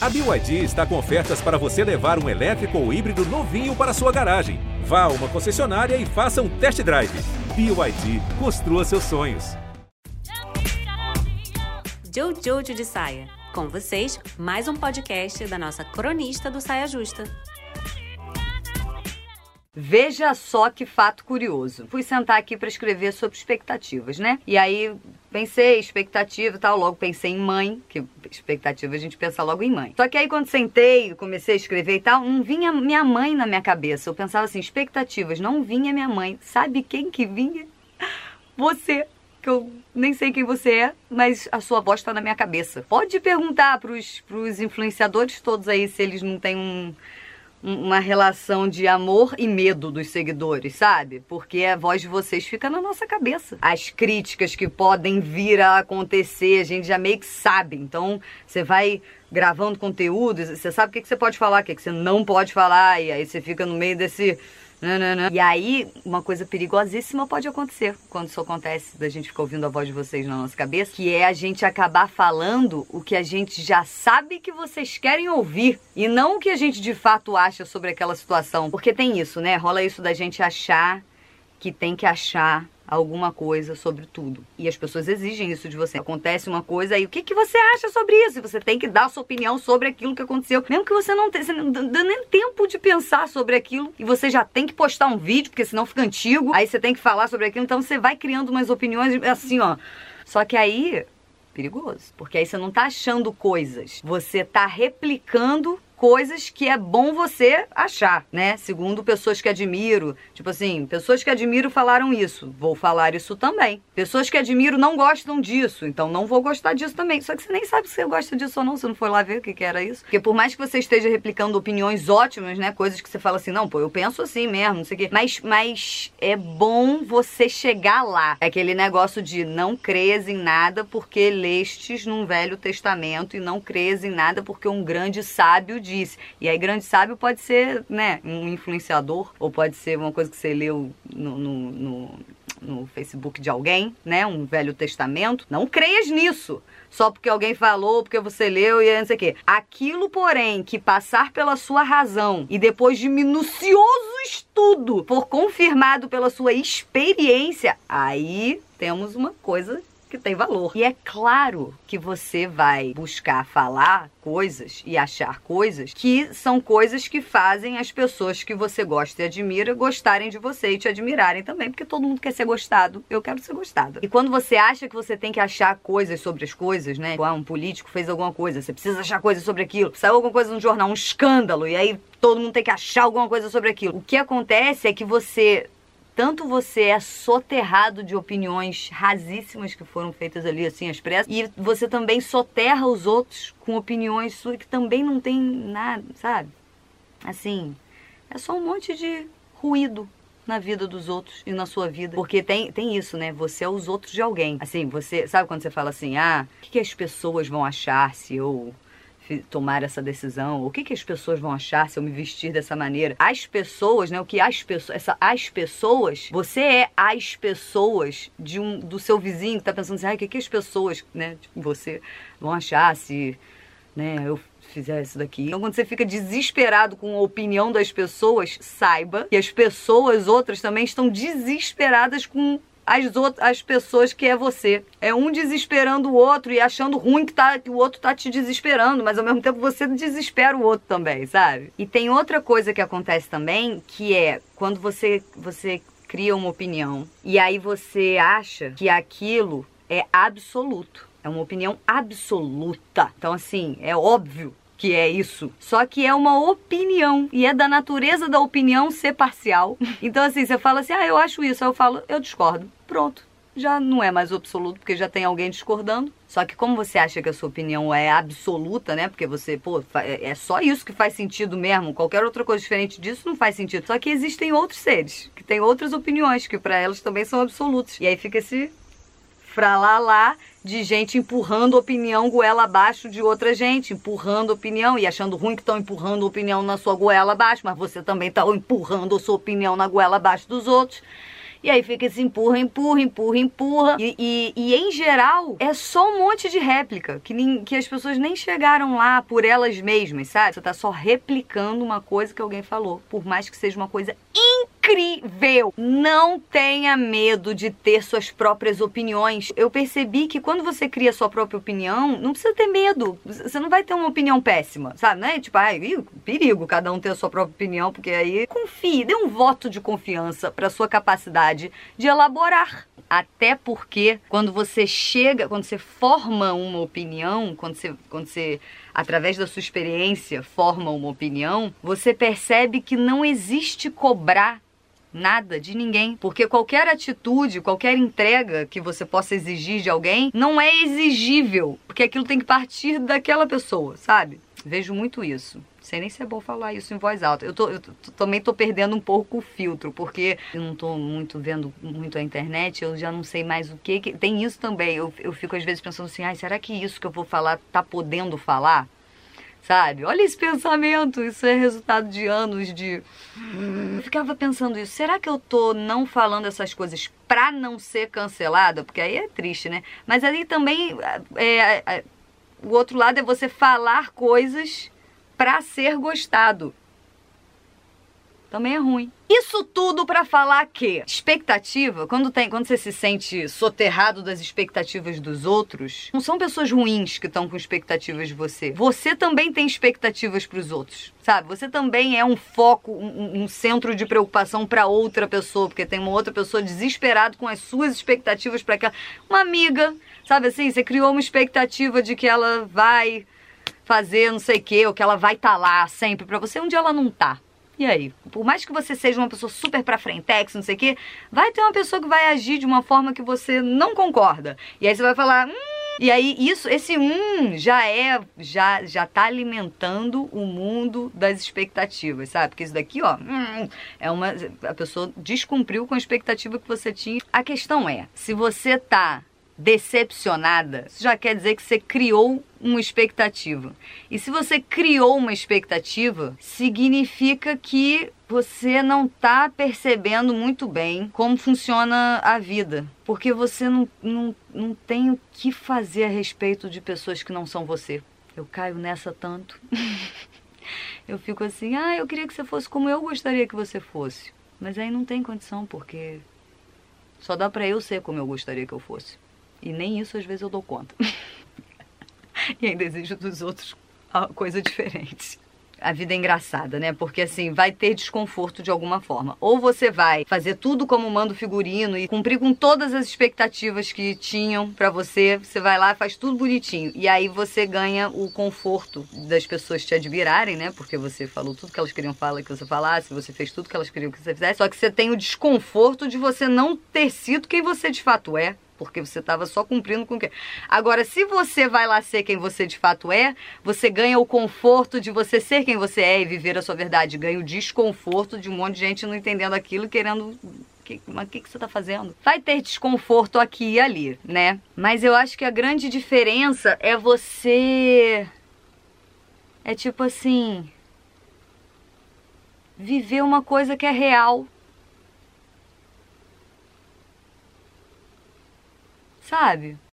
A BYD está com ofertas para você levar um elétrico ou híbrido novinho para sua garagem. Vá a uma concessionária e faça um test drive. BYD, construa seus sonhos. Jojo de Saia. Com vocês, mais um podcast da nossa cronista do Saia Justa. Veja só que fato curioso. Fui sentar aqui para escrever sobre expectativas, né? E aí pensei, expectativa e tal, logo pensei em mãe, que expectativa a gente pensa logo em mãe. Só que aí quando sentei, comecei a escrever e tal, não vinha minha mãe na minha cabeça. Eu pensava assim, expectativas, não vinha minha mãe. Sabe quem que vinha? Você que eu nem sei quem você é, mas a sua voz está na minha cabeça. Pode perguntar pros, pros influenciadores todos aí se eles não têm um, uma relação de amor e medo dos seguidores, sabe? Porque a voz de vocês fica na nossa cabeça. As críticas que podem vir a acontecer, a gente já meio que sabe. Então, você vai gravando conteúdo, você sabe o que, você pode falar, o que você não pode falar, e aí você fica no meio desse não. E aí, uma coisa perigosíssima pode acontecer quando isso acontece, da gente ficar ouvindo a voz de vocês na nossa cabeça, que é a gente acabar falando o que a gente já sabe que vocês querem ouvir e não o que a gente de fato acha sobre aquela situação. Porque tem isso, né? Rola isso da gente achar que tem que achar alguma coisa sobre tudo. E as pessoas exigem isso de você. Acontece uma coisa aí, o que, que você acha sobre isso? E você tem que dar a sua opinião sobre aquilo que aconteceu. Mesmo que você não tenha nem tempo de pensar sobre aquilo e você já tem que postar um vídeo, porque senão fica antigo. Aí você tem que falar sobre aquilo. Então você vai criando umas opiniões assim, ó. Só que aí perigoso, porque aí você não tá achando coisas, você tá replicando coisas que é bom você achar, né? Segundo pessoas que admiro. Tipo assim, pessoas que admiro falaram isso. Vou falar isso também. Pessoas que admiro não gostam disso. Então não vou gostar disso também. Só que você nem sabe se você gosta disso ou não. Você não foi lá ver o que, que era isso. Porque por mais que você esteja replicando opiniões ótimas, né? Coisas que você fala assim, não, pô, eu penso assim mesmo, não sei o quê. Mas, mas é bom você chegar lá. É aquele negócio de não crês em nada porque lestes num Velho Testamento e não crês em nada porque um grande sábio disse. E aí, grande sábio pode ser, né, um influenciador, ou pode ser uma coisa que você leu no, no, no, no Facebook de alguém, né, um Velho Testamento. Não creias nisso só porque alguém falou, porque você leu e não sei o quê. Aquilo, porém, que passar pela sua razão e depois de minucioso estudo for confirmado pela sua experiência, aí temos uma coisa que tem valor. E é claro que você vai buscar falar coisas e achar coisas que são coisas que fazem as pessoas que você gosta e admira gostarem de você e te admirarem também, porque todo mundo quer ser gostado. Eu quero ser gostada. E quando você acha que você tem que achar coisas sobre as coisas, né? Ah, um político fez alguma coisa, você precisa achar coisas sobre aquilo. Saiu alguma coisa no jornal, um escândalo, e aí todo mundo tem que achar alguma coisa sobre aquilo. O que acontece é que você tanto você é soterrado de opiniões rasíssimas que foram feitas ali assim às pressas, e você também soterra os outros com opiniões suas que também não tem nada, sabe? Assim, é só um monte de ruído na vida dos outros e na sua vida. Porque tem, tem isso, né? Você é os outros de alguém. Assim, você. Sabe quando você fala assim, ah, o que, que as pessoas vão achar se eu tomar essa decisão? O que, que as pessoas vão achar se eu me vestir dessa maneira? As pessoas, né? O que as pessoas, essa as pessoas, você é as pessoas de um do seu vizinho que tá pensando assim, ah, o que, que as pessoas, né? Tipo, você vão achar se, né? Eu fizer isso daqui. Então, quando você fica desesperado com a opinião das pessoas, saiba que as pessoas outras também estão desesperadas com as, outras, as pessoas que é você. É um desesperando o outro e achando ruim que, tá, que o outro tá te desesperando, mas ao mesmo tempo você desespera o outro também, sabe? E tem outra coisa que acontece também, que é quando você, você cria uma opinião e aí você acha que aquilo é absoluto. É uma opinião absoluta. Então, assim, é óbvio que é isso. Só que é uma opinião. E é da natureza da opinião ser parcial. Então, assim, você fala assim, ah, eu acho isso. Aí eu falo, eu discordo. Pronto. Já não é mais absoluto, porque já tem alguém discordando. Só que como você acha que a sua opinião é absoluta, né? Porque você, pô, é, é só isso que faz sentido mesmo. Qualquer outra coisa diferente disso não faz sentido. Só que existem outros seres que têm outras opiniões, que para elas também são absolutos. E aí fica esse fra lá lá de gente empurrando opinião goela abaixo de outra gente, empurrando opinião e achando ruim que estão empurrando opinião na sua goela abaixo, mas você também está empurrando a sua opinião na goela abaixo dos outros. E aí fica esse empurra, empurra, empurra, empurra. E, e, e em geral, é só um monte de réplica, que, nem, que as pessoas nem chegaram lá por elas mesmas, sabe? Você tá só replicando uma coisa que alguém falou, por mais que seja uma coisa incrível. Não tenha medo de ter suas próprias opiniões. Eu percebi que quando você cria sua própria opinião, não precisa ter medo. Você não vai ter uma opinião péssima, sabe? Né? Tipo, ai, perigo cada um ter a sua própria opinião, porque aí confie, dê um voto de confiança para sua capacidade de elaborar. Até porque quando você chega, quando você forma uma opinião, quando você, quando você através da sua experiência forma uma opinião, você percebe que não existe cobrar nada de ninguém, porque qualquer atitude, qualquer entrega que você possa exigir de alguém não é exigível, porque aquilo tem que partir daquela pessoa, sabe? Vejo muito isso. Sei nem se é bom falar isso em voz alta. Eu, tô, eu também tô perdendo um pouco o filtro, porque eu não tô muito vendo muito a internet, eu já não sei mais o que. que... Tem isso também. Eu, eu fico às vezes pensando assim, ai, será que isso que eu vou falar tá podendo falar? Sabe? Olha esse pensamento, isso é resultado de anos de. Eu ficava pensando isso. Será que eu tô não falando essas coisas pra não ser cancelada? Porque aí é triste, né? Mas aí também é, é, é o outro lado é você falar coisas pra ser gostado também é ruim. Isso tudo para falar que expectativa, quando tem, quando você se sente soterrado das expectativas dos outros, não são pessoas ruins que estão com expectativas de você. Você também tem expectativas para os outros, sabe? Você também é um foco, um, um centro de preocupação para outra pessoa, porque tem uma outra pessoa desesperada com as suas expectativas para aquela uma amiga, sabe assim? Você criou uma expectativa de que ela vai fazer não sei o que, ou que ela vai estar tá lá sempre para você, um dia ela não tá. E aí? Por mais que você seja uma pessoa super pra frentex, não sei o quê, vai ter uma pessoa que vai agir de uma forma que você não concorda. E aí você vai falar, hum, e aí isso, esse hum já é, já já tá alimentando o mundo das expectativas, sabe? Porque isso daqui, ó, hum, é uma a pessoa descumpriu com a expectativa que você tinha. A questão é, se você tá decepcionada, isso já quer dizer que você criou uma expectativa. E se você criou uma expectativa, significa que você não está percebendo muito bem como funciona a vida. Porque você não, não, não tem o que fazer a respeito de pessoas que não são você. Eu caio nessa tanto. eu fico assim, ah, eu queria que você fosse como eu gostaria que você fosse. Mas aí não tem condição, porque só dá para eu ser como eu gostaria que eu fosse. E nem isso às vezes eu dou conta. e ainda exijo dos outros coisa diferente. A vida é engraçada, né? Porque assim, vai ter desconforto de alguma forma. Ou você vai fazer tudo como manda o figurino e cumprir com todas as expectativas que tinham para você. Você vai lá, faz tudo bonitinho. E aí você ganha o conforto das pessoas te admirarem, né? Porque você falou tudo que elas queriam falar que você falasse, você fez tudo que elas queriam que você fizesse. Só que você tem o desconforto de você não ter sido quem você de fato é porque você estava só cumprindo com o que. Agora, se você vai lá ser quem você de fato é, você ganha o conforto de você ser quem você é e viver a sua verdade. Ganha o desconforto de um monte de gente não entendendo aquilo e querendo que, mas o que, que você está fazendo? Vai ter desconforto aqui e ali, né? Mas eu acho que a grande diferença é você. É tipo assim. Viver uma coisa que é real. Sabe?